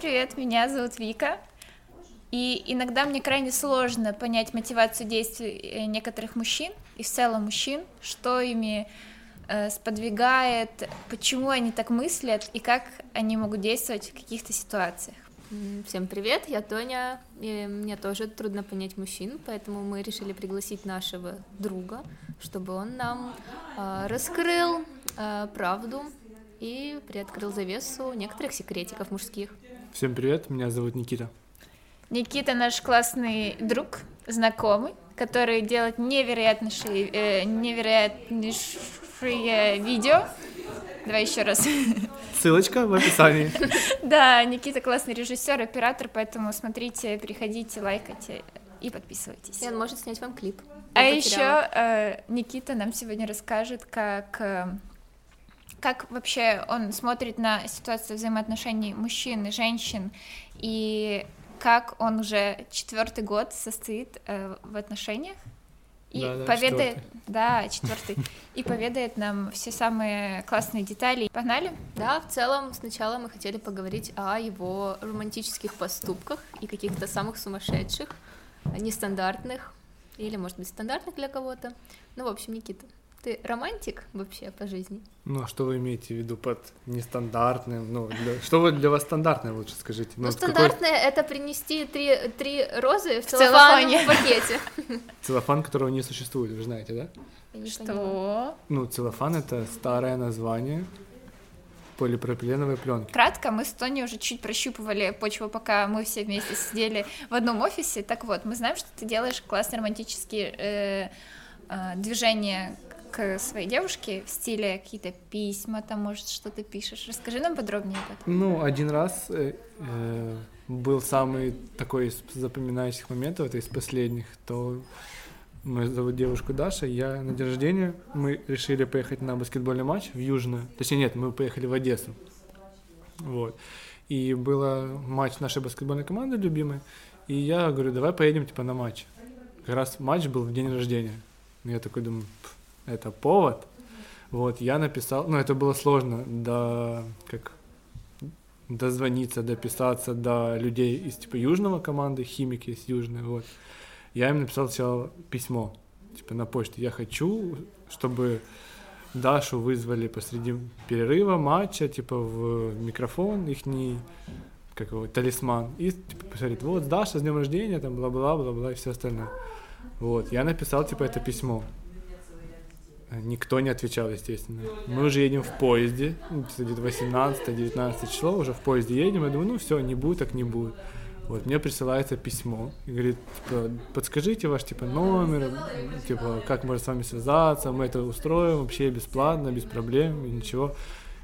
привет, меня зовут Вика. И иногда мне крайне сложно понять мотивацию действий э, некоторых мужчин, и в целом мужчин, что ими э, сподвигает, почему они так мыслят и как они могут действовать в каких-то ситуациях. Всем привет, я Тоня, и мне тоже трудно понять мужчин, поэтому мы решили пригласить нашего друга, чтобы он нам э, раскрыл э, правду и приоткрыл завесу некоторых секретиков мужских. Всем привет, меня зовут Никита. Никита наш классный друг, знакомый, который делает невероятнейшие, э, невероятнейшие видео. Давай еще раз. Ссылочка в описании. Да, Никита классный режиссер, оператор, поэтому смотрите, приходите, лайкайте и подписывайтесь. И он может снять вам клип. А еще э, Никита нам сегодня расскажет, как э, как вообще он смотрит на ситуацию взаимоотношений мужчин и женщин, и как он уже четвертый год состоит э, в отношениях. И Да, да, поведает, четвёртый. да, четвертый, и поведает нам все самые классные детали. Погнали? Да, в целом сначала мы хотели поговорить о его романтических поступках и каких-то самых сумасшедших, нестандартных, или, может быть, стандартных для кого-то. Ну, в общем, Никита, ты романтик вообще по жизни? Ну, а что вы имеете в виду под нестандартным? Ну, для- что вы для вас стандартное, лучше скажите? Ну, какой стандартное — это принести три, три розы в, В целлофане. пакете. целлофан, которого не существует, вы знаете, да? Я. Что? Ну, целлофан — это старое название полипропиленовой пленки. Кратко, мы с Тони уже чуть прощупывали почву, пока мы все вместе сидели в одном офисе. Так вот, мы знаем, что ты делаешь классные романтические э, э, движения к своей девушке в стиле какие-то письма, там, может, что-то пишешь. Расскажи нам подробнее об этом. Ну, один раз э, э, был самый такой из запоминающих моментов, это из последних, то мы зовут девушку Даша, я на день рождения, мы решили поехать на баскетбольный матч в Южную, точнее нет, мы поехали в Одессу, вот, и был матч нашей баскетбольной команды любимой, и я говорю, давай поедем типа на матч, как раз матч был в день рождения, я такой думаю, «Пф, это повод, вот, я написал, ну, это было сложно, да, как дозвониться, дописаться до людей из типа южного команды, химики из южной, вот. Я им написал сначала письмо, типа на почте. Я хочу, чтобы Дашу вызвали посреди перерыва матча, типа в микрофон их как его, талисман. И типа посмотреть, вот Даша с днем рождения, там бла-бла, бла-бла и все остальное. Вот, я написал типа это письмо. Никто не отвечал, естественно. Мы уже едем в поезде, ну, где-то 18-19 число, уже в поезде едем, я думаю, ну все, не будет, так не будет. Вот, мне присылается письмо и говорит, типа, подскажите ваш, типа, номер, типа, как можно с вами связаться, мы это устроим вообще бесплатно, без проблем, и ничего,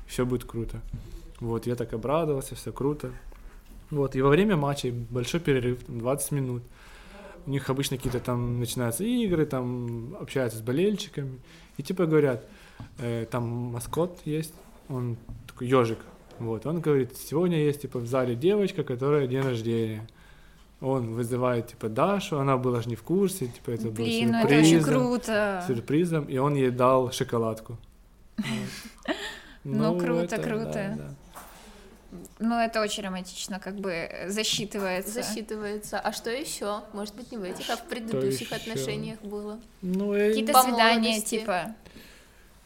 все будет круто. Вот, я так обрадовался, все круто. Вот, и во время матча большой перерыв, там, 20 минут, у них обычно какие-то там начинаются игры, там общаются с болельщиками, и типа говорят, э, там маскот есть, он такой ежик, вот, он говорит, сегодня есть, типа, в зале девочка, которая день рождения. Он вызывает, типа, Дашу, она была же не в курсе, типа, это Блин, было ну это очень сюрпризом, круто. сюрпризом, и он ей дал шоколадку. Вот. Ну, круто, это, круто. да, да. Ну, это очень романтично, как бы э, засчитывается. Засчитывается. А что еще? Может быть, не в этих, а в предыдущих ещё? отношениях было. Ну, э, Какие-то По свидания, молодости. типа,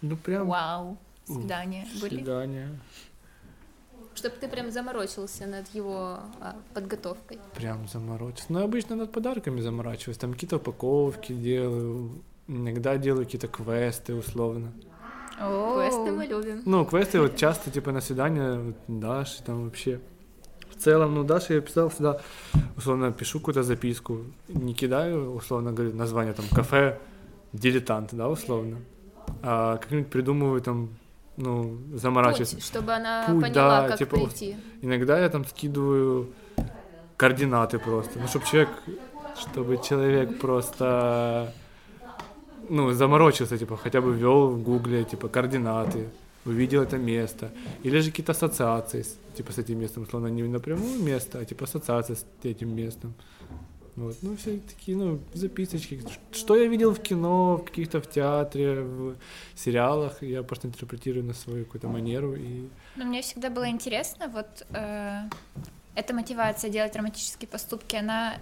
ну, прям вау, свидания были. свидание. Чтобы ты прям заморочился над его а, подготовкой. Прям заморочился. Ну, обычно над подарками заморачиваюсь. Там какие-то упаковки делаю. Иногда делаю какие-то квесты, условно. Квесты мы любим. Ну, квесты вот часто, типа, на свидание вот, Даши там вообще. В целом, ну, Даша я писал всегда, условно, пишу какую-то записку, не кидаю, условно говорю, название там кафе дилетант, да, условно. А как-нибудь придумываю там, ну, заморачиваюсь. Путь, чтобы она Путь, поняла, да, как типа, прийти. Иногда я там скидываю координаты просто, ну, чтобы человек, чтобы человек просто, ну, заморочился, типа, хотя бы ввел в гугле, типа, координаты, увидел это место, или же какие-то ассоциации, с, типа, с этим местом, условно, не напрямую место, а, типа, ассоциация с этим местом. Вот, ну, все такие, ну, записочки. Что я видел в кино, в каких-то в театре, в сериалах, я просто интерпретирую на свою какую-то манеру и Ну, мне всегда было интересно, вот э, эта мотивация делать романтические поступки, она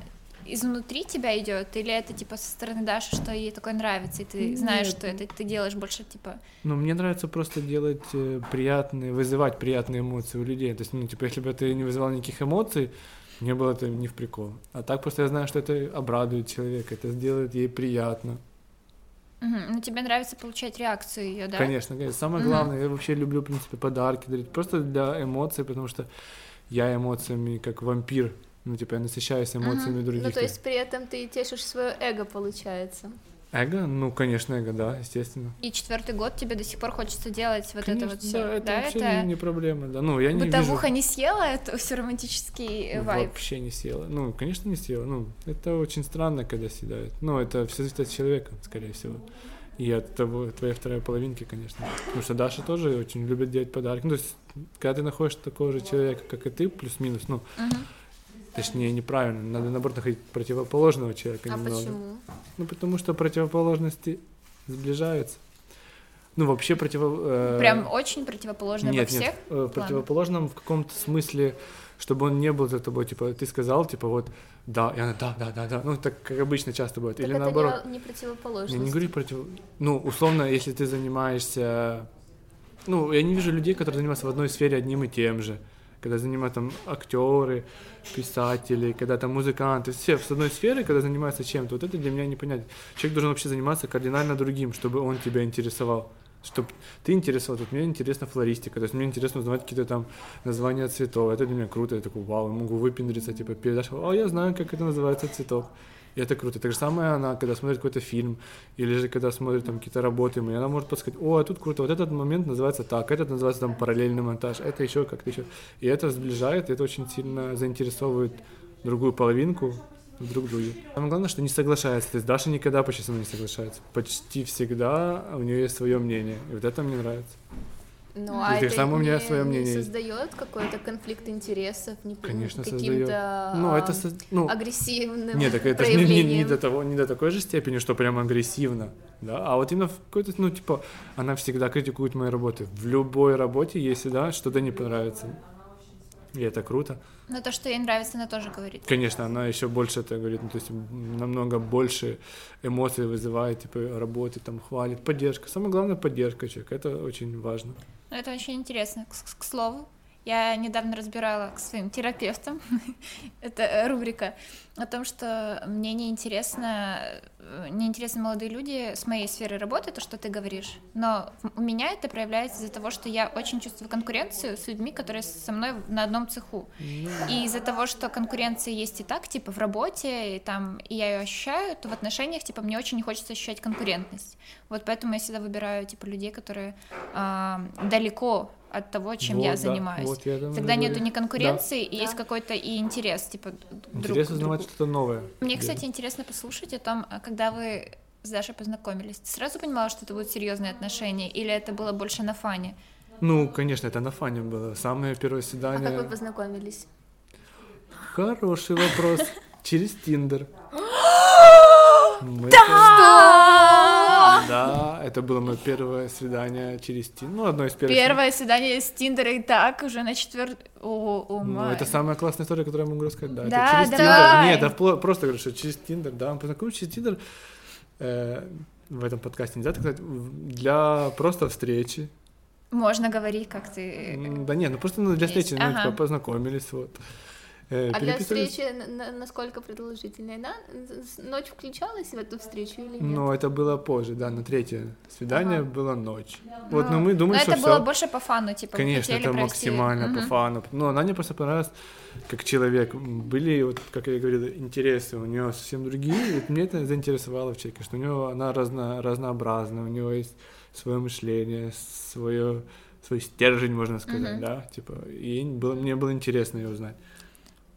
изнутри тебя идет, или это типа со стороны Даши, что ей такое нравится, и ты знаешь, Нет. что это ты делаешь больше типа. Ну, мне нравится просто делать э, приятные, вызывать приятные эмоции у людей. То есть, ну, типа, если бы это не вызывало никаких эмоций, мне было это не в прикол. А так просто я знаю, что это обрадует человека, это сделает ей приятно. Мгм. Ну тебе нравится получать реакцию ее, да? Конечно, конечно. Самое Мгм. главное, я вообще люблю, в принципе, подарки дарить. Просто для эмоций, потому что я эмоциями как вампир. Ну, типа, я насыщаюсь эмоциями других. Ну, то есть при этом ты тешишь свое эго, получается. Эго? Ну, конечно, эго, да, естественно. И четвертый год тебе до сих пор хочется делать вот Конечно, это вот все. да, это вообще Не, не проблема, да. Ну, я не Бытовуха вижу... не съела это все романтический э, вайб. Вообще не съела. Ну, конечно, не съела. Ну, это очень странно, когда съедают. Ну, это все зависит от человека, скорее всего. И от того, твоей второй половинки, конечно. Потому что Даша тоже очень любит делать подарки. Ну, то есть, когда ты находишь такого же человека, как и ты, плюс-минус, ну, Мгм. Точнее, неправильно. Надо, наоборот, находить противоположного человека А немного. почему? Ну, потому что противоположности сближаются. Ну, вообще противо... э, Прям очень противоположно во нет, всех. нет, э, в противоположном в каком-то смысле, чтобы он не был за тобой, типа, ты сказал, типа, вот, да, и она, да, да, да, да, ну, так, как обычно часто бывает, Так или это наоборот. не, не противоположность. Я не говорю против... Ну, условно, если ты занимаешься... Ну, я не вижу людей, которые занимаются в одной сфере одним и тем же. Когда занимаются там актеры, писатели, когда там музыканты, все с одной сферы, когда занимаются чем-то, вот это для меня непонятно. Человек должен вообще заниматься кардинально другим, чтобы он тебя интересовал. Чтобы ты интересовал, вот мне интересна флористика, то есть мне интересно узнавать какие-то там названия цветов, это для меня круто, я такой, вау, я могу выпендриться, типа, передашь, о, я знаю, как это называется цветок. И это круто. Так же самое она, когда смотрит какой-то фильм, или же когда смотрит там какие-то работы, и она может подсказать, о, а тут круто, вот этот момент называется так, этот называется там параллельный монтаж, это еще как-то еще. И это сближает, и это очень сильно заинтересовывает другую половинку друг друге. Самое главное, что не соглашается. То есть Даша никогда почти со не соглашается. Почти всегда у нее есть свое мнение. И вот это мне нравится. Ну, И а это само у меня не мнение создает какой-то конфликт интересов, не Конечно, каким-то Ну, это... а, со- Ну, агрессивным Нет, так это не, не- не до того, не до такой же степени, что прям агрессивно, да, а вот именно в какой-то, ну, типа, она всегда критикует мои работы. В любой работе ей всегда что-то не понравится. И это круто. Но то, что ей нравится, она тоже говорит. Конечно, она еще больше это говорит, ну, то есть намного больше эмоций вызывает, типа, работы, там, хвалит, поддержка. Самое главное, поддержка человека, это очень важно. Это очень интересно. К, к слову, я недавно разбирала к своим терапевтам, это э, рубрика, о том, что мне неинтересно, э, неинтересны молодые люди с моей сферы работы, то, что ты говоришь, но у меня это проявляется из-за того, что я очень чувствую конкуренцию с людьми, которые со мной на одном цеху. И из-за того, что конкуренция есть и так, типа в работе, и там, и я ее ощущаю, то в отношениях, типа, мне очень не хочется ощущать конкурентность. Вот поэтому я всегда выбираю, типа, людей, которые а, далеко от того, чем Вот, я да, занимаюсь. вот я и Тогда нету ни конкуренции, и Да. есть какой-то и интерес, типа, друг к узнавать что-то новое. Мне, Да. кстати, интересно послушать о том, а когда вы с Дашей познакомились. Ты сразу понимала, что это будут серьезные отношения, или это было больше на фане? Ну, конечно, это на фане было. Самое первое А свидание. как вы познакомились? Хороший вопрос. Через Тиндер. Мы Да, это было мое первое свидание через Тиндер. Ну, одно из первых. Первое свидание с Тиндера и так уже на о, Ну, это самая классная история, которую я могу рассказать. Да, Да, это через. Тиндер. Нет, да, просто говорю, что через Тиндер, да, мы познакомились через Тиндер. э, в этом подкасте нельзя так сказать, для просто встречи. Можно говорить, как ты... Да нет, ну просто ну, для встречи, ну, типа, познакомились, вот. Э, А для встречи на- на- насколько продолжительная? Да? Ночь включалась в эту встречу или нет? Но это было позже, да, на третье свидание Ага. была ночь. Вот, но мы думали, Но что это было больше по фану, типа, Конечно, это провести- максимально по Мгм. фану. Но она мне просто понравилась как человек. Были, вот, как я говорил, интересы у нее совсем другие. Вот мне это заинтересовало в человеке, что у нее она разно, разнообразна, у нее есть свое мышление, свое, свой стержень, можно сказать, Мгм. да, типа, и было, мне было интересно ее узнать.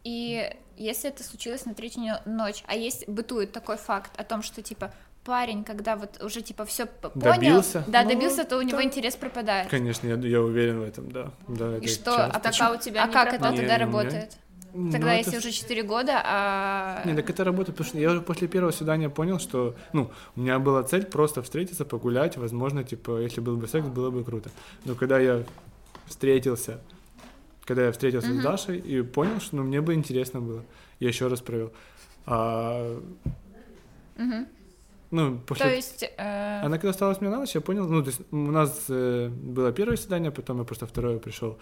И если это случилось на третью ночь, а есть бытует такой факт о том, что типа парень, когда вот уже типа все понял, Добился? да, Ну, добился, то у него да. интерес пропадает. Конечно, я, я уверен в этом, да. да И это что, часто. а, почему- а у тебя а не как это пропало? тогда Не, работает? Ну, Тогда, это если уже 4 года, а... Не, так это работает, потому что я уже после первого свидания понял, что, ну, у меня была цель просто встретиться, погулять, возможно, типа, если был бы секс, было бы круто. Но когда я встретился, когда я встретился Мгм. с Дашей и понял, что ну, мне бы интересно было. Я еще раз провел. А, Мгм. ну, после... То есть... э, Она когда осталась мне на ночь, я понял, ну, то есть у нас э, было первое свидание, потом я просто второе пришел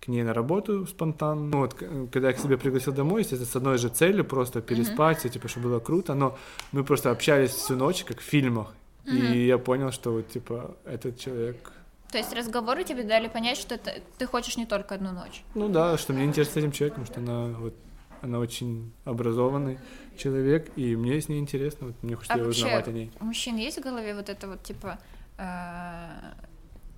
к ней на работу спонтанно. Ну, вот, когда я к себе пригласил домой, естественно, с одной же целью, просто переспать, всё, типа, чтобы было круто, но мы просто общались всю ночь, как в фильмах, Мгм. и я понял, что, вот, типа, этот человек... То есть разговоры тебе дали понять, что это, ты хочешь не только одну ночь. Ну да, что мне интересно с этим человеком, что она вот она очень образованный человек, и мне с ней интересно, вот мне хочется А узнавать о ней. У мужчин есть в голове вот это вот типа э,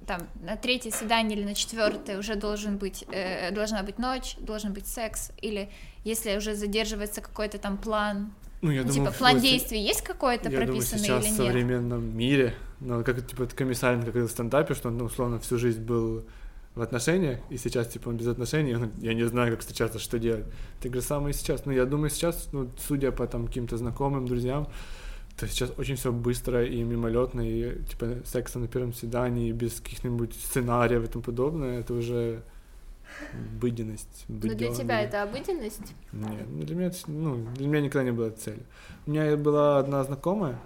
там на третье свидание или на четвертое уже должен быть э, должна быть ночь, должен быть секс или если уже задерживается какой-то там план, Ну, я ну, думаю, типа план действий есть какой-то Я думаю, прописанный сейчас или в нет? современном мире, ну, как типа это Комиссаренко как в стендапе, что он, ну, условно, всю жизнь был в отношениях, и сейчас, типа, он без отношений, он, я не знаю, как встречаться, что делать. Так же самое сейчас. Ну, я думаю, сейчас, ну, судя по там каким-то знакомым, друзьям, то сейчас очень все быстро и мимолетно, и, типа, секса на первом свидании, без каких-нибудь сценариев и тому подобное, это уже обыденность. Но для тебя это обыденность? Нет, ну, для меня, ну, для меня никогда не было целью. У меня была одна знакомая,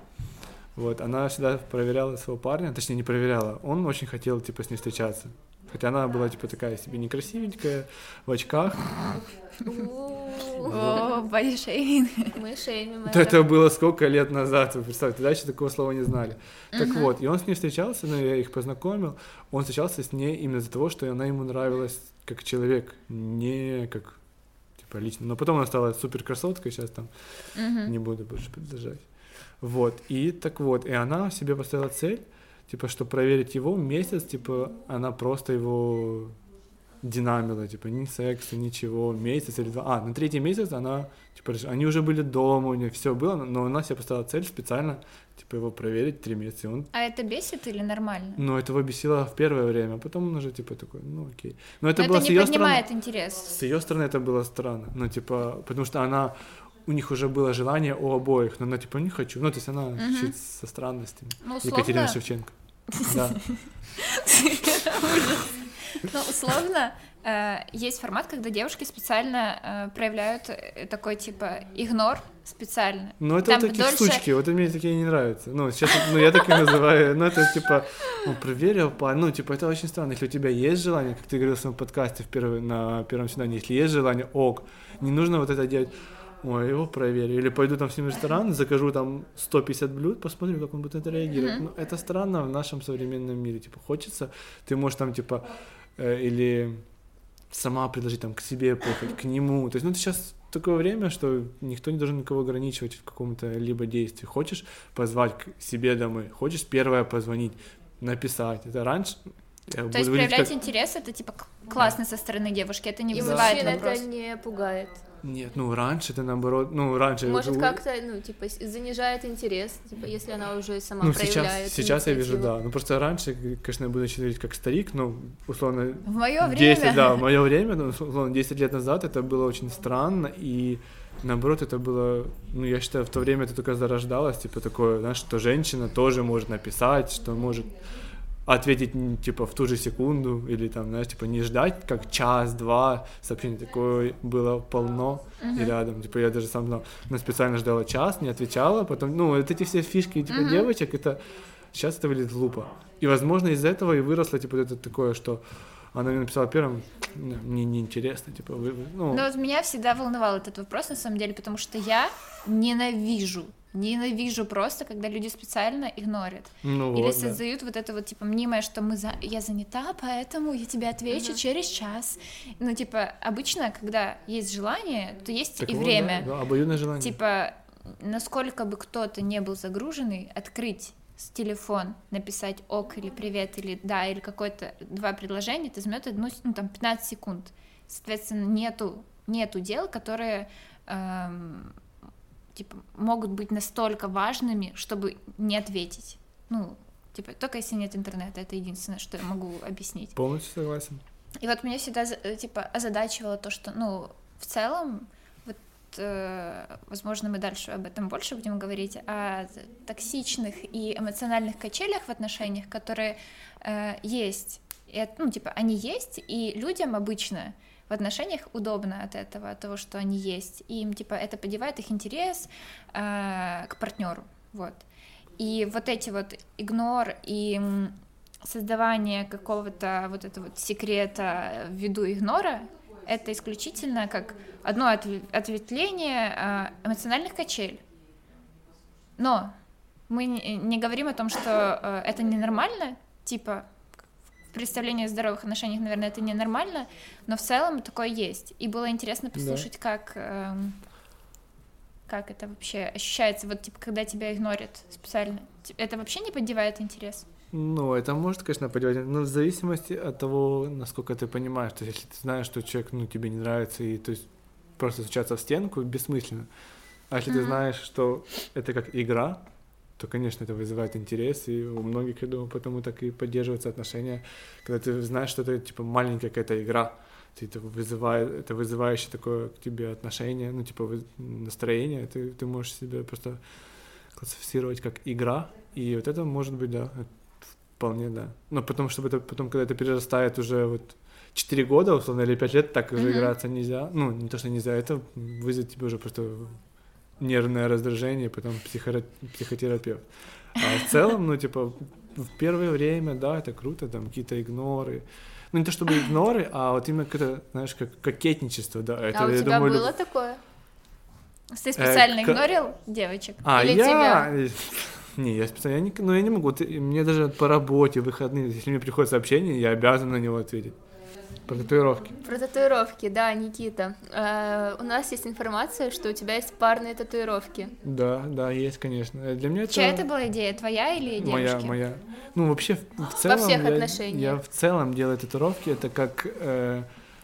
вот, она всегда проверяла своего парня, точнее, не проверяла, он очень хотел, типа, с ней встречаться. Хотя она была, типа, такая себе некрасивенькая, в очках. О, большой. Мы шеймим Вот это было сколько лет назад, вы представьте, тогда еще такого слова не знали. Так вот, и он с ней встречался, ну, я их познакомил, он встречался с ней именно из-за того, что она ему нравилась как человек, не как, типа, лично. Но потом она стала супер красоткой, сейчас там не буду больше продолжать. Вот, и так вот, и она себе поставила цель, типа, что проверить его месяц, типа, она просто его динамила, типа, ни секса, ничего, месяц или два. А, на третий месяц она, типа, они уже были дома, у нее все было, но она себе поставила цель специально, типа, его проверить три месяца. И он, А это бесит или нормально? ну, это его бесило в первое время, а потом он уже, типа, такой, ну, окей. Но это Но было это с не ее стороны. поднимает интерес. С ее стороны это было странно. Ну, типа, потому что она у них уже было желание у обоих, но она типа не хочу. Ну, то есть она чуть со странностями. Ну, Екатерина условно, Шевченко. Да. Ну, условно, э, есть формат, когда девушки специально э, проявляют э, такой, типа, игнор специально. Ну, это Там вот такие дольше- штучки, вот мне такие не нравятся. Ну, сейчас, ну, я так и называю. Ну, это типа, ну, проверил, ну, типа, это очень странно. Если у тебя есть желание, как ты говорил в своем подкасте в первый, на первом свидании, если есть желание, ок, не нужно вот это делать. Ой, его проверю. Или пойду там с ним в ресторан, закажу там 150 блюд, посмотрю, как он будет это реагировать. Мгм. Ну, это странно в нашем современном мире. Типа, хочется, ты можешь там, типа, или сама предложить там к себе поехать, к нему. То есть, ну, это сейчас такое время, что никто не должен никого ограничивать в каком-то либо действии. Хочешь позвать к себе домой, хочешь первое позвонить, написать. Это раньше... Я То есть проявлять как- интерес это типа классно со стороны девушки, это не И вызывает вопрос. это не пугает. Нет, ну раньше это наоборот, ну раньше... Может, у- как-то, ну, типа, занижает интерес, типа, если она уже сама Ну, проявляет сейчас, сейчас я вижу, да. Ну, просто раньше, конечно, я буду говорить как старик, но, условно, В мое 10, время. да, в мое время, ну, условно, 10 лет назад это было очень странно, и наоборот, это было, ну, я считаю, в то время это только зарождалось, типа, такое, знаешь, что женщина тоже может написать, что может ответить, типа, в ту же секунду, или там, знаешь, типа, не ждать, как час-два, сообщений такое было полно, и рядом, типа, я даже сам знал, она специально ждала час, не отвечала, потом, ну, вот эти все фишки, типа, Мгм. девочек, это, сейчас это выглядит глупо, и, возможно, из-за этого и выросло, типа, это такое, что она мне написала первым, «Ну, мне неинтересно, типа, вы, ну, Но вот меня всегда волновал этот вопрос, на самом деле, потому что я ненавижу, ненавижу просто, когда люди специально игнорят. ну Или вот, да. создают вот это вот, типа, мнимое, что мы за... я занята, поэтому я тебе отвечу Мгм. через час. Ну, типа, обычно, когда есть желание, то есть Так и вот, время. Да, да, обоюдное желание. Типа, насколько бы кто-то не был загруженный, открыть с телефон, написать ок или привет, или да, или какое-то два предложения, это займет одну, ну, там, 15 секунд. Соответственно, нету, нету дел, которые эм, типа, могут быть настолько важными, чтобы не ответить. Ну, типа, только если нет интернета, это единственное, что я могу объяснить. Полностью согласен. И вот меня всегда э, типа озадачивало то, что, ну, в целом, возможно, мы дальше об этом больше будем говорить, о токсичных и эмоциональных качелях в отношениях, которые э, есть. И, ну, типа, они есть, и людям обычно в отношениях удобно от этого, от того, что они есть, им, типа, это подевает их интерес э, к партнеру, вот. И вот эти вот игнор и создавание какого-то вот этого вот секрета ввиду игнора, это исключительно как одно ответвление э, эмоциональных качель. Но мы не говорим о том, что э, это ненормально, типа в представлении о здоровых отношениях, наверное, это ненормально, но в целом такое есть. И было интересно послушать, да. как эм, как это вообще ощущается, вот типа когда тебя игнорят специально. Это вообще не поддевает интерес? Ну, это может, конечно, поддевать, но в зависимости от того, насколько ты понимаешь. То есть, если ты знаешь, что человек, ну, тебе не нравится, и то есть просто стучаться в стенку бессмысленно. А если mm-hmm. ты знаешь, что это как игра, то, конечно, это вызывает интерес, и у многих, я думаю, потому так и поддерживаются отношения, когда ты знаешь, что это, типа, маленькая какая-то игра, ты это вызывает, это вызывающее такое к тебе отношение, ну, типа, настроение, ты, ты можешь себя просто классифицировать как игра, и вот это может быть, да, вполне, да. Но потом, чтобы это, потом, когда это перерастает уже вот 4 года, условно, или 5 лет, так уже mm-hmm. играться нельзя. Ну, не то, что нельзя, это вызовет тебе уже просто нервное раздражение, потом психо- психотерапевт. А в целом, ну, типа, в первое время, да, это круто, там какие-то игноры. Ну, не то чтобы игноры, а вот именно какое-то, знаешь, как кокетничество, да. Это, а у тебя думаю, было люб... такое? Ты специально э, игнорил к... девочек? А, Или я... Тебя? Не, я специально, я не, ну, я не могу, ты, мне даже по работе, выходные, если мне приходит сообщение, я обязан на него ответить. Про татуировки. Про татуировки, да, Никита. Э, у нас есть информация, что у тебя есть парные татуировки. Да, да, есть, конечно. Для меня это... Чья это была идея, твоя или девушки? Моя, моя. Ну, вообще, в целом... Во всех я, отношениях. Я в целом делаю татуировки, это как, э,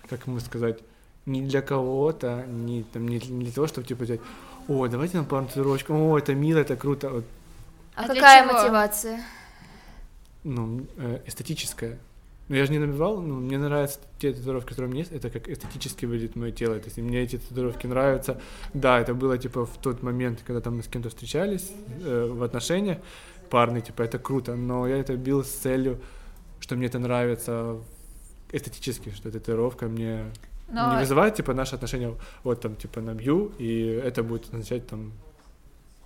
как ему сказать, не для кого-то, не, там, не, не для того, чтобы, типа, взять, о, давайте нам пару татуировочку, о, это мило, это круто. Вот. А, а какая мотивация? Ну, э, эстетическая. Ну, я же не набивал, ну, мне нравятся те татуировки, которые у меня есть, это как эстетически выглядит мое тело. То есть, мне эти татуировки нравятся. Да, это было, типа, в тот момент, когда там мы с кем-то встречались э, в отношениях парные, типа, это круто, но я это бил с целью, что мне это нравится эстетически, что татуировка мне но... не вызывает, типа, наши отношения, вот там, типа, набью, и это будет означать, там,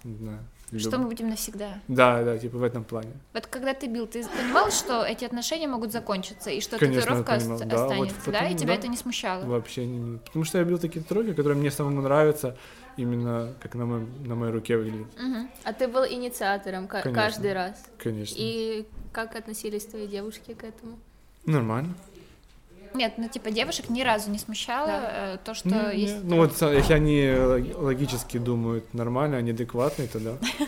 не знаю, что мы будем навсегда. Да, да, типа в этом плане. Вот когда ты бил, ты понимал, что эти отношения могут закончиться, и что Конечно, татуировка ост- да, останется, вот потом, да? И тебя да, это не смущало? Вообще не... Потому что я бил такие татуировки, которые мне самому нравятся, именно как на, мой, на моей руке выглядит. Угу. А ты был инициатором Конечно. каждый раз? Конечно. И как относились твои девушки к этому? Нормально. Нет, ну типа девушек ни разу не смущало да. Э, то, что не, есть. Ну вот если они логически думают нормально, они адекватные, то да.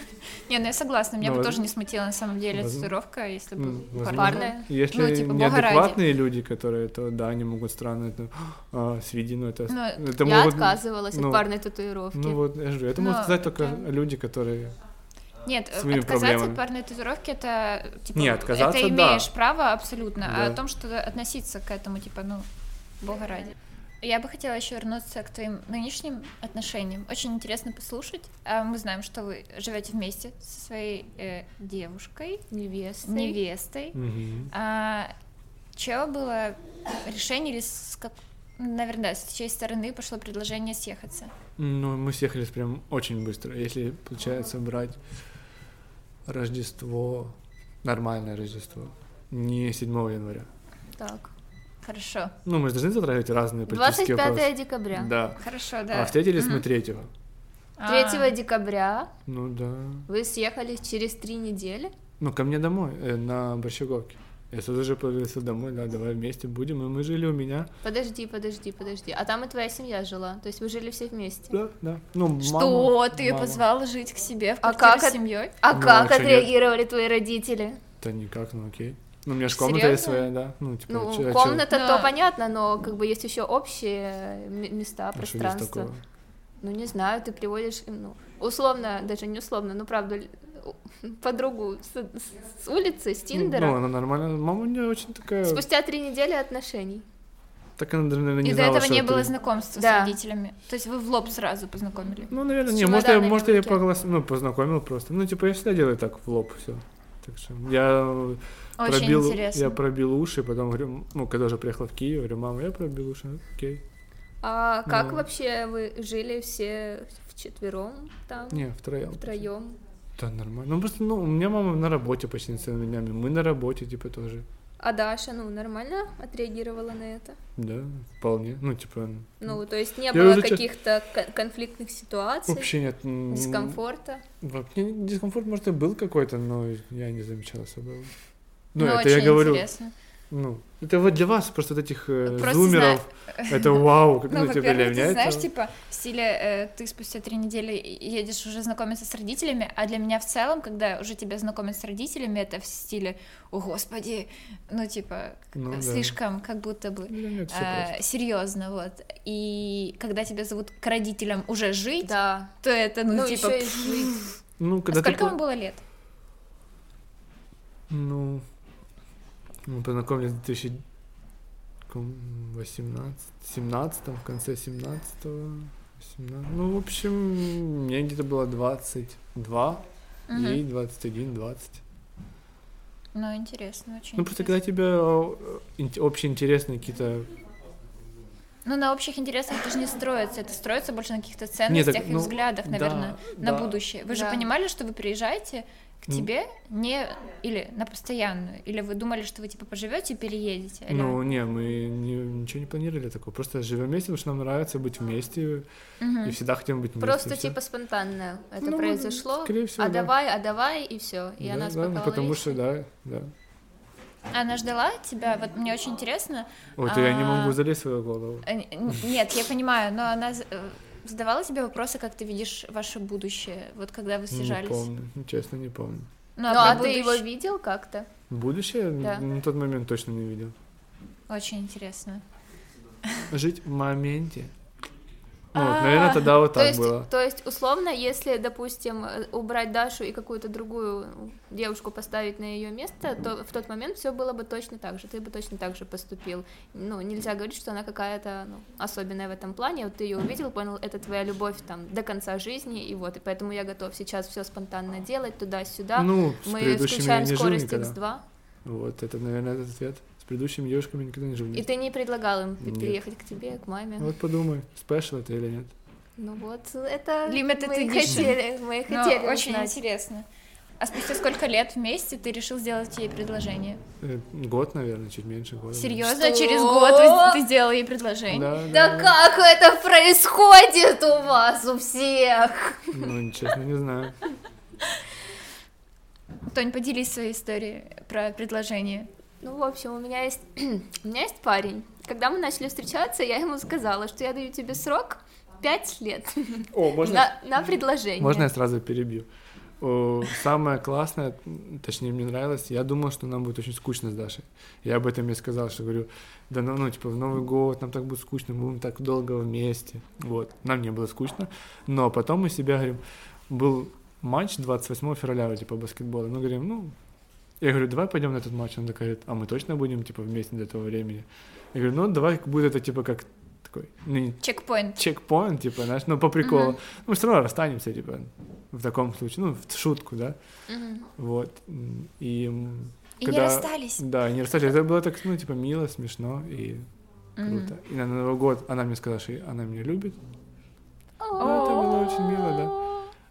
Не, ну я согласна, меня бы тоже не смутила на самом деле татуировка, если бы парная. Если ну, типа, неадекватные люди, которые, то да, они могут странно это а, сведи, ну это. Я отказывалась от парной татуировки. Ну вот, я же это могут сказать только люди, которые нет, своими отказаться проблемами. от парной татуировки это типа Не, отказаться, это имеешь да. право абсолютно, да. а о том, что относиться к этому, типа, ну, бога ради. Я бы хотела еще вернуться к твоим нынешним отношениям. Очень интересно послушать. А мы знаем, что вы живете вместе со своей э, девушкой, невестой. невестой. Угу. А, чего было решение или с как, наверное, с чьей стороны пошло предложение съехаться? Ну, мы съехались прям очень быстро. Если получается брать Рождество, нормальное Рождество, не 7 января. Так. Хорошо. Ну, мы же должны затрагивать разные политические 25 вопросы. декабря. Да. Хорошо, да. А встретились угу. мы 3 3 а. декабря. Ну да. Вы съехались через три недели? Ну, ко мне домой, э, на Борщаговке. Я сразу же появился домой, да, давай вместе будем, и мы жили у меня. Подожди, подожди, подожди. А там и твоя семья жила, то есть вы жили все вместе? Да, да. Ну, Что, мама, ты мама. позвал жить к себе в а как с семьей? А ну, как а отреагировали нет? твои родители? Да никак, ну окей. Ну, у меня же комната Серьезно? есть своя, да. Ну, типа, ну чё, комната чё? то да. понятно, но как бы есть еще общие места, а пространства. Ну, не знаю, ты приводишь, ну, условно, даже не условно, ну, правда, подругу с, с улицы, с Тиндера. Ну, она нормально. Мама у нее очень такая... Спустя три недели отношений. Так она, наверное, не И знала, до этого не было знакомства да. с родителями. То есть вы в лоб сразу познакомили? Ну, наверное, не, может, я, может, я поглас... ну, познакомил просто. Ну, типа, я всегда делаю так в лоб все. Так что я Очень пробил, интересно. я пробил уши, потом говорю, ну, когда уже приехала в Киев, говорю, мама, я пробил уши, окей. А как Ну. вообще вы жили все вчетвером там, Не, втроем. втроем? Да, нормально. Ну, просто, ну, у меня мама на работе почти целыми днями, мы на работе, типа, тоже. А Даша, ну, нормально отреагировала на это? Да, вполне. Ну, типа, Ну, то есть не Я было каких-то кон- конфликтных ситуаций, вообще нет. дискомфорта? Вообще дискомфорт, может, и был какой-то, но я не замечал особо. Ну, Ну, это очень я говорю, интересно. Ну, это вот для вас, просто вот этих э, Просто зумеров, это вау, как, Ну, ну, типа, для меня ты это... знаешь, типа, в стиле э, ты спустя три недели едешь уже знакомиться с родителями, а для меня в целом, когда уже тебя знакомят с родителями, это в стиле, о господи, ну, типа, Ну, да. слишком как будто бы просто. серьезно, вот. И когда тебя зовут к родителям уже жить, Да. то это, ну, Ну, типа... еще и жить. Ну, а когда сколько ты... вам было лет? Ну, мы познакомились в 2018, 17 в конце 17 18. Ну, в общем, мне где-то было 22, Мгм. ей 21, 20. Ну, интересно, очень Ну, просто интересно. когда тебя э, ин- общеинтересные какие-то... Ну, на общих интересах это же не строится, это строится больше на каких-то ценностях так, и ну, взглядах, да, наверное, на да. будущее. Вы же Да. понимали, что вы приезжаете к тебе не или на постоянную, или вы думали, что вы типа поживете и переедете? алло? Ну, не, мы не- ничего не планировали такого. Просто живем вместе, потому что нам нравится быть вместе, Мгм. и всегда хотим быть вместе. Просто типа спонтанно это Ну, произошло. скорее всего, а да. давай, а давай, и все. И Да, она да, ну, потому что, да, да. Она ждала тебя, вот мне очень интересно. Вот я не А, могу залезть в свою голову. э, Нет, я понимаю, но она э, задавала тебе вопросы, как ты видишь ваше будущее, вот когда вы Не съезжались. помню, ну, честно, не помню. Ну, Ну, про а ты его видел как-то? Будущее Да. на тот момент точно не видел. Очень интересно. Жить в моменте. Ну, вот, наверное, тогда вот То так есть, было. то есть, условно, если, допустим, убрать Дашу и какую-то другую девушку поставить на ее место, то в тот момент все было бы точно так же. Ты бы точно так же поступил. Ну, нельзя говорить, что она какая-то ну, особенная в этом плане. Вот ты ее увидел, понял, это твоя любовь там до конца жизни, и вот, и поэтому я готов сейчас все спонтанно делать туда-сюда. Ну, Мы жил скорость никогда. X2, Вот, это, наверное, этот ответ. Предыдущими девушками никогда не жил. и ты не предлагал им Нет. приехать к тебе, к маме. Вот подумай, спешл это или нет. Ну вот, это Limited мы edition. хотели, мы Ну, хотели очень узнать. интересно. А спустя сколько лет вместе ты решил сделать ей предложение? Э, Год, наверное, чуть меньше года. Серьезно? Что? Через год ты, сделал ей предложение? Да, Да как это происходит у вас у всех? Ну, честно, не знаю. Тонь, поделись своей историей про предложение. Ну, в общем, у меня есть у меня есть парень. Когда мы начали встречаться, я ему сказала, что я даю тебе срок пять лет О, на, на предложение. Можно я сразу перебью? Самое классное, точнее, мне нравилось, я думал, что нам будет очень скучно с Дашей. Я об этом ей сказал, что говорю, да ну, ну, типа, в Новый год нам так будет скучно, мы будем так долго вместе. Вот, нам не было скучно. Но потом мы себя говорим, был матч 28 февраля, типа, баскетбола. Мы говорим, ну, я говорю, давай пойдем на этот матч. Он такой говорит, а мы точно будем, типа, вместе до этого времени? Я говорю, ну, давай будет это, типа, как такой, ну, Чекпоинт. чекпоинт, типа, знаешь, ну, по приколу. Мгм. Ну, мы все равно расстанемся, типа, в таком случае, ну, в шутку, да, Мгм. вот. И, И когда- не расстались. да, не расстались. Это было так, ну, типа, мило, смешно и круто. И на Новый год она мне сказала, что она меня любит. Ну, это было очень мило, да.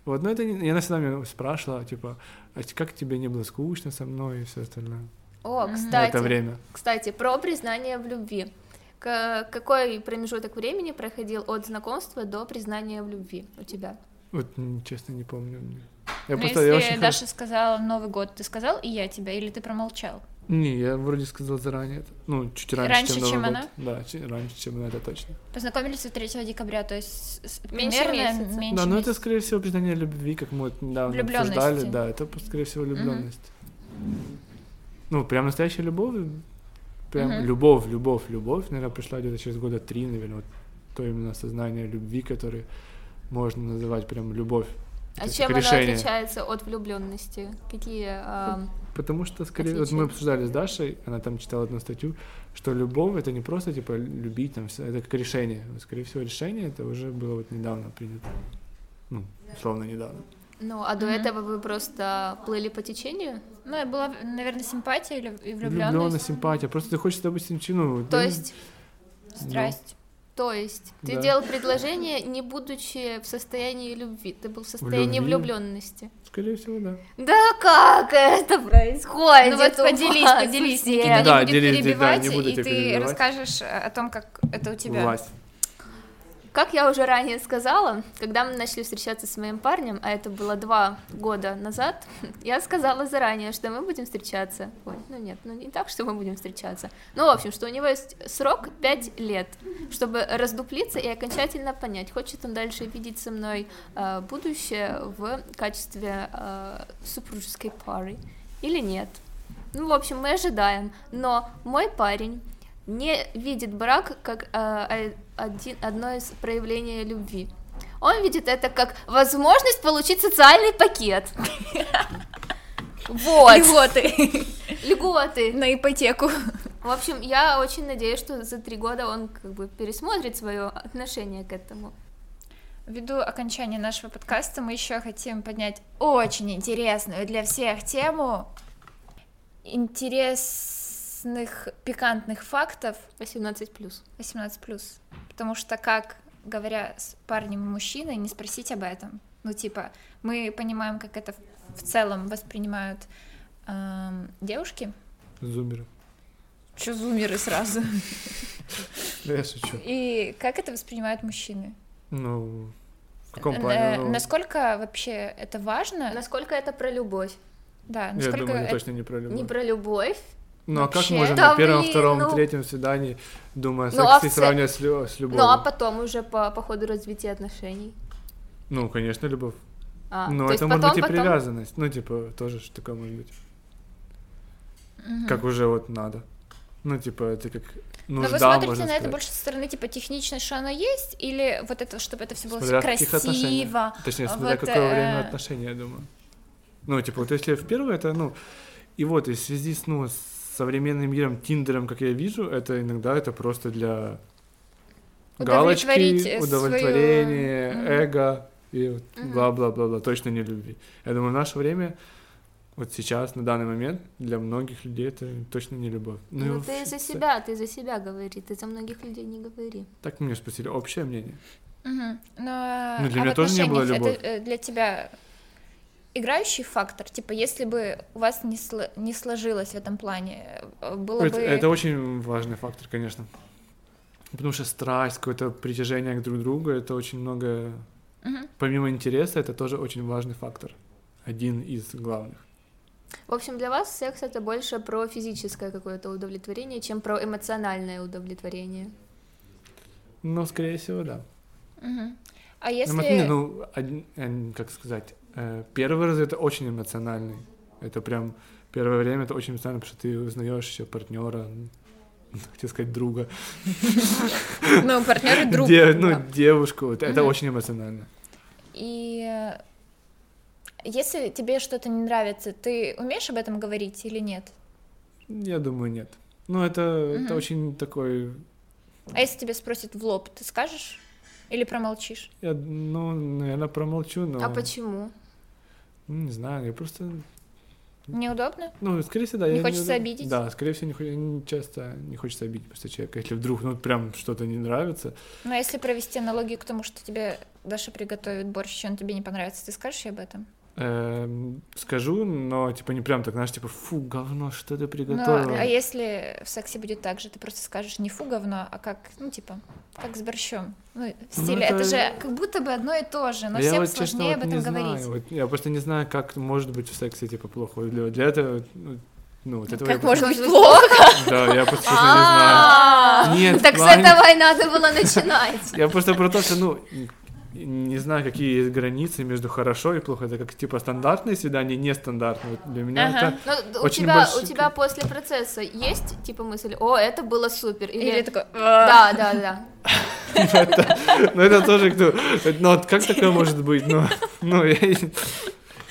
Вот, но это не... И она всегда меня спрашивала, типа, а как тебе не было скучно со мной и все остальное О, кстати, это время. кстати, про признание в любви. К- какой промежуток времени проходил от знакомства до признания в любви у тебя? Вот, честно, не помню. Я Ну, просто, если я очень хорошо- Даша сказала Новый год, ты сказал и я тебя, или ты промолчал? Не, я вроде сказал заранее. это. Ну, чуть раньше, Раньше, чем чем год. она? Да, чуть раньше, чем она, это точно. Познакомились вы 3 декабря, то есть с- Меньше примерно месяца. меньше да, но это, месяца. скорее всего, признание любви, как мы недавно обсуждали. Да, это, скорее всего, влюбленность. Ну, прям настоящая любовь. Прям Мгм. любовь, любовь, любовь, наверное, пришла где-то через года три, наверное, вот то именно осознание любви, которое можно называть прям любовь. А Это чем как оно решение. отличается от влюбленности? Какие? ам, Потому что, скорее, вот Отличие. мы обсуждали с Дашей, она там читала одну статью, что любовь это не просто типа любить, там, всё, это как решение. Вот, Скорее всего, решение это уже было вот недавно принято. Ну, условно недавно. Ну, а до Мгм. этого вы просто плыли по течению? Ну, и была, наверное, симпатия или влюбленность, симпатия. Просто ты хочешь, чтобы ну, То да, есть, страсть. То есть, ты Да. делал предложение, не будучи в состоянии любви, ты был в состоянии любви? влюбленности. Скорее всего, да. Да как это происходит? Ну вот поделись, поделись? Никита Да, не будет делись, да, перебивать, не буду и ты перебивать. расскажешь о том, как это у тебя. Власть. Как я уже ранее сказала, когда мы начали встречаться с моим парнем, а это было два года назад, я сказала заранее, что мы будем встречаться. Ой, ну нет, ну не так, что мы будем встречаться. Ну, в общем, что у него есть срок 5 лет, чтобы раздуплиться и окончательно понять, хочет он дальше видеть со мной э, будущее в качестве э, супружеской пары или нет. Ну, в общем, мы ожидаем. Но мой парень не видит брак как э, один, одно из проявлений любви. Он видит это как возможность получить социальный пакет. Вот, Льготы льготы. на ипотеку. В общем, я очень надеюсь, что за три года он как бы пересмотрит свое отношение к этому. Ввиду окончания нашего подкаста мы еще хотим поднять очень интересную для всех тему интересных пикантных фактов 18 плюс. 18+. Потому что как, говоря с парнем и мужчиной, не спросить об этом. Ну, типа, мы понимаем, как это в целом воспринимают эм, девушки. Зумеры. Чё зумеры сразу? Да я шучу. И как это воспринимают мужчины? Ну, в каком Э, плане? Ну, Насколько вообще это важно? Насколько это про любовь? Да, я насколько думаю, это- точно не про любовь. Не про любовь. Ну а как можно Да на первом, блин, втором, ну- третьем свидании, думая о Ну, а сексе, в ц- сравнивать с, лю- с любовью? Ну, а потом уже по, по ходу развития отношений. Ну, конечно, любовь. А, Но то это может потом, быть и потом- привязанность. Ну, типа, тоже ж такое может быть. Мгм. Как уже вот надо. Ну, типа, это как Но нужда, вы смотрите можно на это сказать. больше со стороны типа техничность, что оно есть, или вот это, чтобы это все было Смотря в отношениях. красиво. Точнее, а смотря вот, какое э, время отношений, я думаю. Ну, типа, вот если в первое, это, ну, и вот, и в связи с, ну, с современным миром, Тиндером, как я вижу, это иногда это просто для галочки, свою- удовлетворения, Мгм. эго и бла-бла-бла-бла, точно не любви. Я думаю, в наше время, вот сейчас, на данный момент, для многих людей это точно не любовь. Ну, и ты вообще за себя, ты за себя говори, ты за многих людей не говори. Так меня спросили, общее мнение. Мгм. Но, Ну, для а меня тоже не было любовь. Это для тебя играющий фактор? Типа, если бы у вас не, сло- не сложилось в этом плане, э, было Это, бы... это очень важный фактор, конечно. Потому что страсть, какое-то притяжение к друг другу, это очень много... Мгм. Помимо интереса, это тоже очень важный фактор. Один из главных. В общем, для вас секс это больше про физическое какое-то удовлетворение, чем про эмоциональное удовлетворение. Но, скорее всего, да. Мгм. А если... ну, э, как сказать, первый раз это очень эмоциональный. Это прям первое время это очень эмоционально, потому что ты узнаешь партнера, хотел сказать друга, Ну, партнер и друг. Де- ну, да. девушку. Это Мгм. очень эмоционально. И э, если тебе что-то не нравится, ты умеешь об этом говорить или нет? Я думаю, нет. Ну, это, это Мгм. очень такой А если тебя спросят в лоб, ты скажешь или промолчишь? Я, ну, наверное, промолчу, но... А почему? Ну, Не знаю, я просто... Неудобно? Ну, скорее всего, да. Не хочется обидеть? Да, скорее всего, не, не часто не хочется обидеть просто человека. Если вдруг, ну, прям что-то не нравится, Ну, а если провести аналогию к тому, что тебе Даша приготовит борщ, и он тебе не понравится, ты скажешь ей об этом? Эм, скажу, но, типа, не прям так, знаешь, типа, фу, говно, что ты Ну, приготовила? а если в сексе будет так же, ты просто скажешь не фу говно, а как, ну, типа, как с борщом. Ну, в Ну, стиле, это... это- же как будто бы одно и то же, но я всем вот, честно, сложнее вот об этом говорить. знаю. Вот я просто не знаю, как может быть в сексе, типа, плохо. Для, для этого, ну, ну, вот этого Как может быть плохо? Да, я просто честно не знаю. А, Нет, Так с этого и надо было начинать. Я просто про то, что, ну, не знаю, какие есть границы между хорошо и плохо. Это как, типа, стандартные свидания, нестандартные. Для меня Ага. это... Ну, у Очень тебя, большой- у тебя после процесса есть типа мысль, о, это было супер, или, Или такой... «А». да, да, да. Ну, это, ну, это тоже кто... Ну, вот как такое может быть? Ну, ну, я...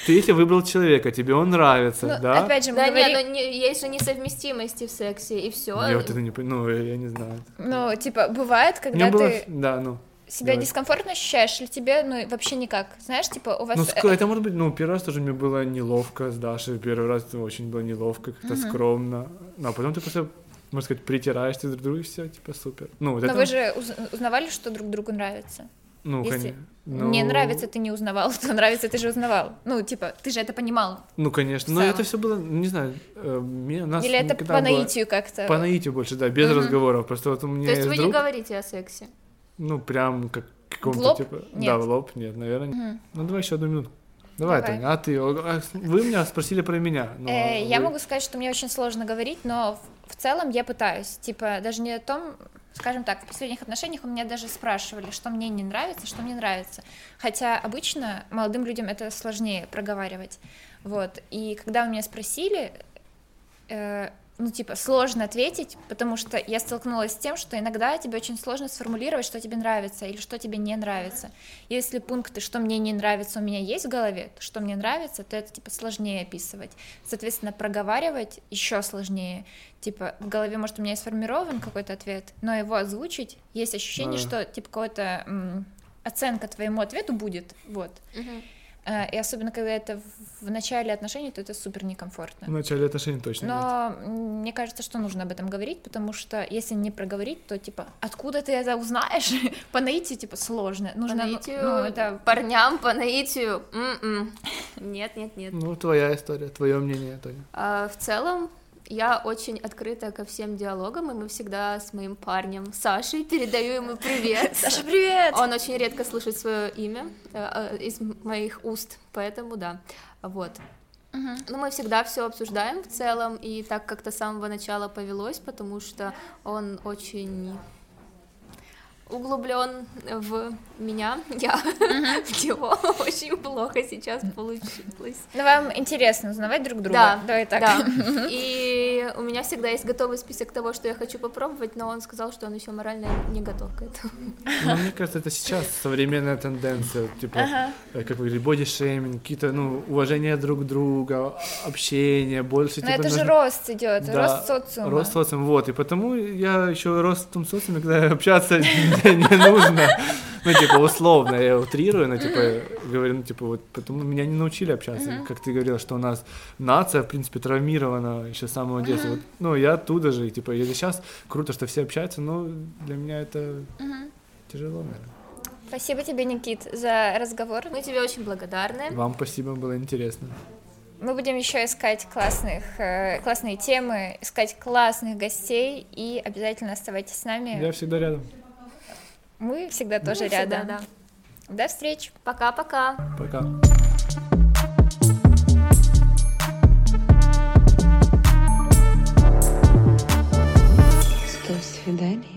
Ты если выбрал человека, тебе он нравится, Ну, да? опять же, мы Да говорим... нет, ну не- есть же несовместимости в сексе, и все. Я вот это не понимаю, ну, я не знаю. Ну, типа, бывает, У когда меня было... ты... Да, ну. Себя Давай. дискомфортно ощущаешь, или тебе, ну, вообще никак? Знаешь, типа, у вас... Ну, э, это может быть, ну, первый раз тоже мне было неловко с Дашей, первый раз очень было неловко, как-то скромно, ну, а потом ты просто, можно сказать, притираешься друг к другу, и все, типа, супер. Ну, вот Но это, вы же уз- узнавали, что друг другу нравится? ну, если конечно. Не ну, нравится, ты не узнавал, то нравится, ты же узнавал. Ну, типа, ты же это понимал. Ну, конечно, но это все было, не знаю, э, мне, нас Или это по было- наитию как-то? По наитию больше, да, без Мгм. разговоров, просто вот у меня То есть есть вы не друг, говорите о сексе? Ну, прям как каком-то, лоб? типа, да, Нет. в лоб, нет, наверное, Мгм. ну, давай еще одну минуту. Давай, Давай. Таня, а ты, а вы меня спросили про меня. но Э, Я вы- могу сказать, что мне очень сложно говорить, но в, в целом я пытаюсь. Типа, даже не о том, скажем так, в последних отношениях у меня даже спрашивали, что мне не нравится, что мне нравится. Хотя обычно молодым людям это сложнее проговаривать. Вот. И когда у меня спросили, э, ну, типа, сложно ответить, потому что я столкнулась с тем, что иногда тебе очень сложно сформулировать, что тебе нравится или что тебе не нравится. Если пункты, что мне не нравится, у меня есть в голове, то что мне нравится, то это, типа, сложнее описывать. Соответственно, проговаривать еще сложнее. Типа, в голове, может, у меня и сформирован какой-то ответ, но его озвучить, есть ощущение, Да. что, типа, какая-то оценка твоему ответу будет, вот. Э, И особенно, когда это в- начале отношений, то это супер некомфортно. В начале отношений точно нет. Но м, мне кажется, что нужно об этом говорить, потому что если не проговорить, то типа откуда ты это узнаешь? По наитию типа сложно. По Нужно, ну, наитию, ну, это парням по наитию, м-м. нет, нет, нет. Ну, твоя история, твое мнение, Таня. А, в целом, я очень открыта ко всем диалогам, и мы всегда с моим парнем Сашей передаю ему привет. Саша, привет! Он очень редко слышит свое имя э, э, из моих уст, поэтому да, вот. Мгм. Ну, мы всегда все обсуждаем в целом, и так как-то с самого начала повелось, потому что он очень углублен в меня, я в него очень плохо сейчас получилось. Ну, вам интересно узнавать друг друга. Да, Давай так. да. И у меня всегда есть готовый список того, что я хочу попробовать, но он сказал, что он еще морально не готов к этому. Ну, мне кажется, это сейчас современная тенденция, типа, Ага. э, как вы говорили, бодишейминг, какие-то, ну, уважение друг друга, общение, больше, Но типа, это же нужно- рост идет, Да, рост социума. Рост социума, вот, и потому я еще рос в том социуме, когда общаться не нужно, ну, типа, условно, я утрирую, но, типа, говорю, ну, типа, вот, потому меня не научили общаться, как ты говорила, что у нас нация, в принципе, травмирована еще с самого детства, Вот, ну, я оттуда же, и, типа, если сейчас круто, что все общаются, но для меня это тяжело, наверное. Спасибо тебе, Никит, за разговор. Мы тебе очень благодарны. Вам спасибо, было интересно. Мы будем еще искать классных, э, классные темы, искать классных гостей, и обязательно оставайтесь с нами. Я всегда рядом. Мы всегда тоже Ну, всегда, рядом. да. До встречи. Пока-пока. Пока. Сто свиданий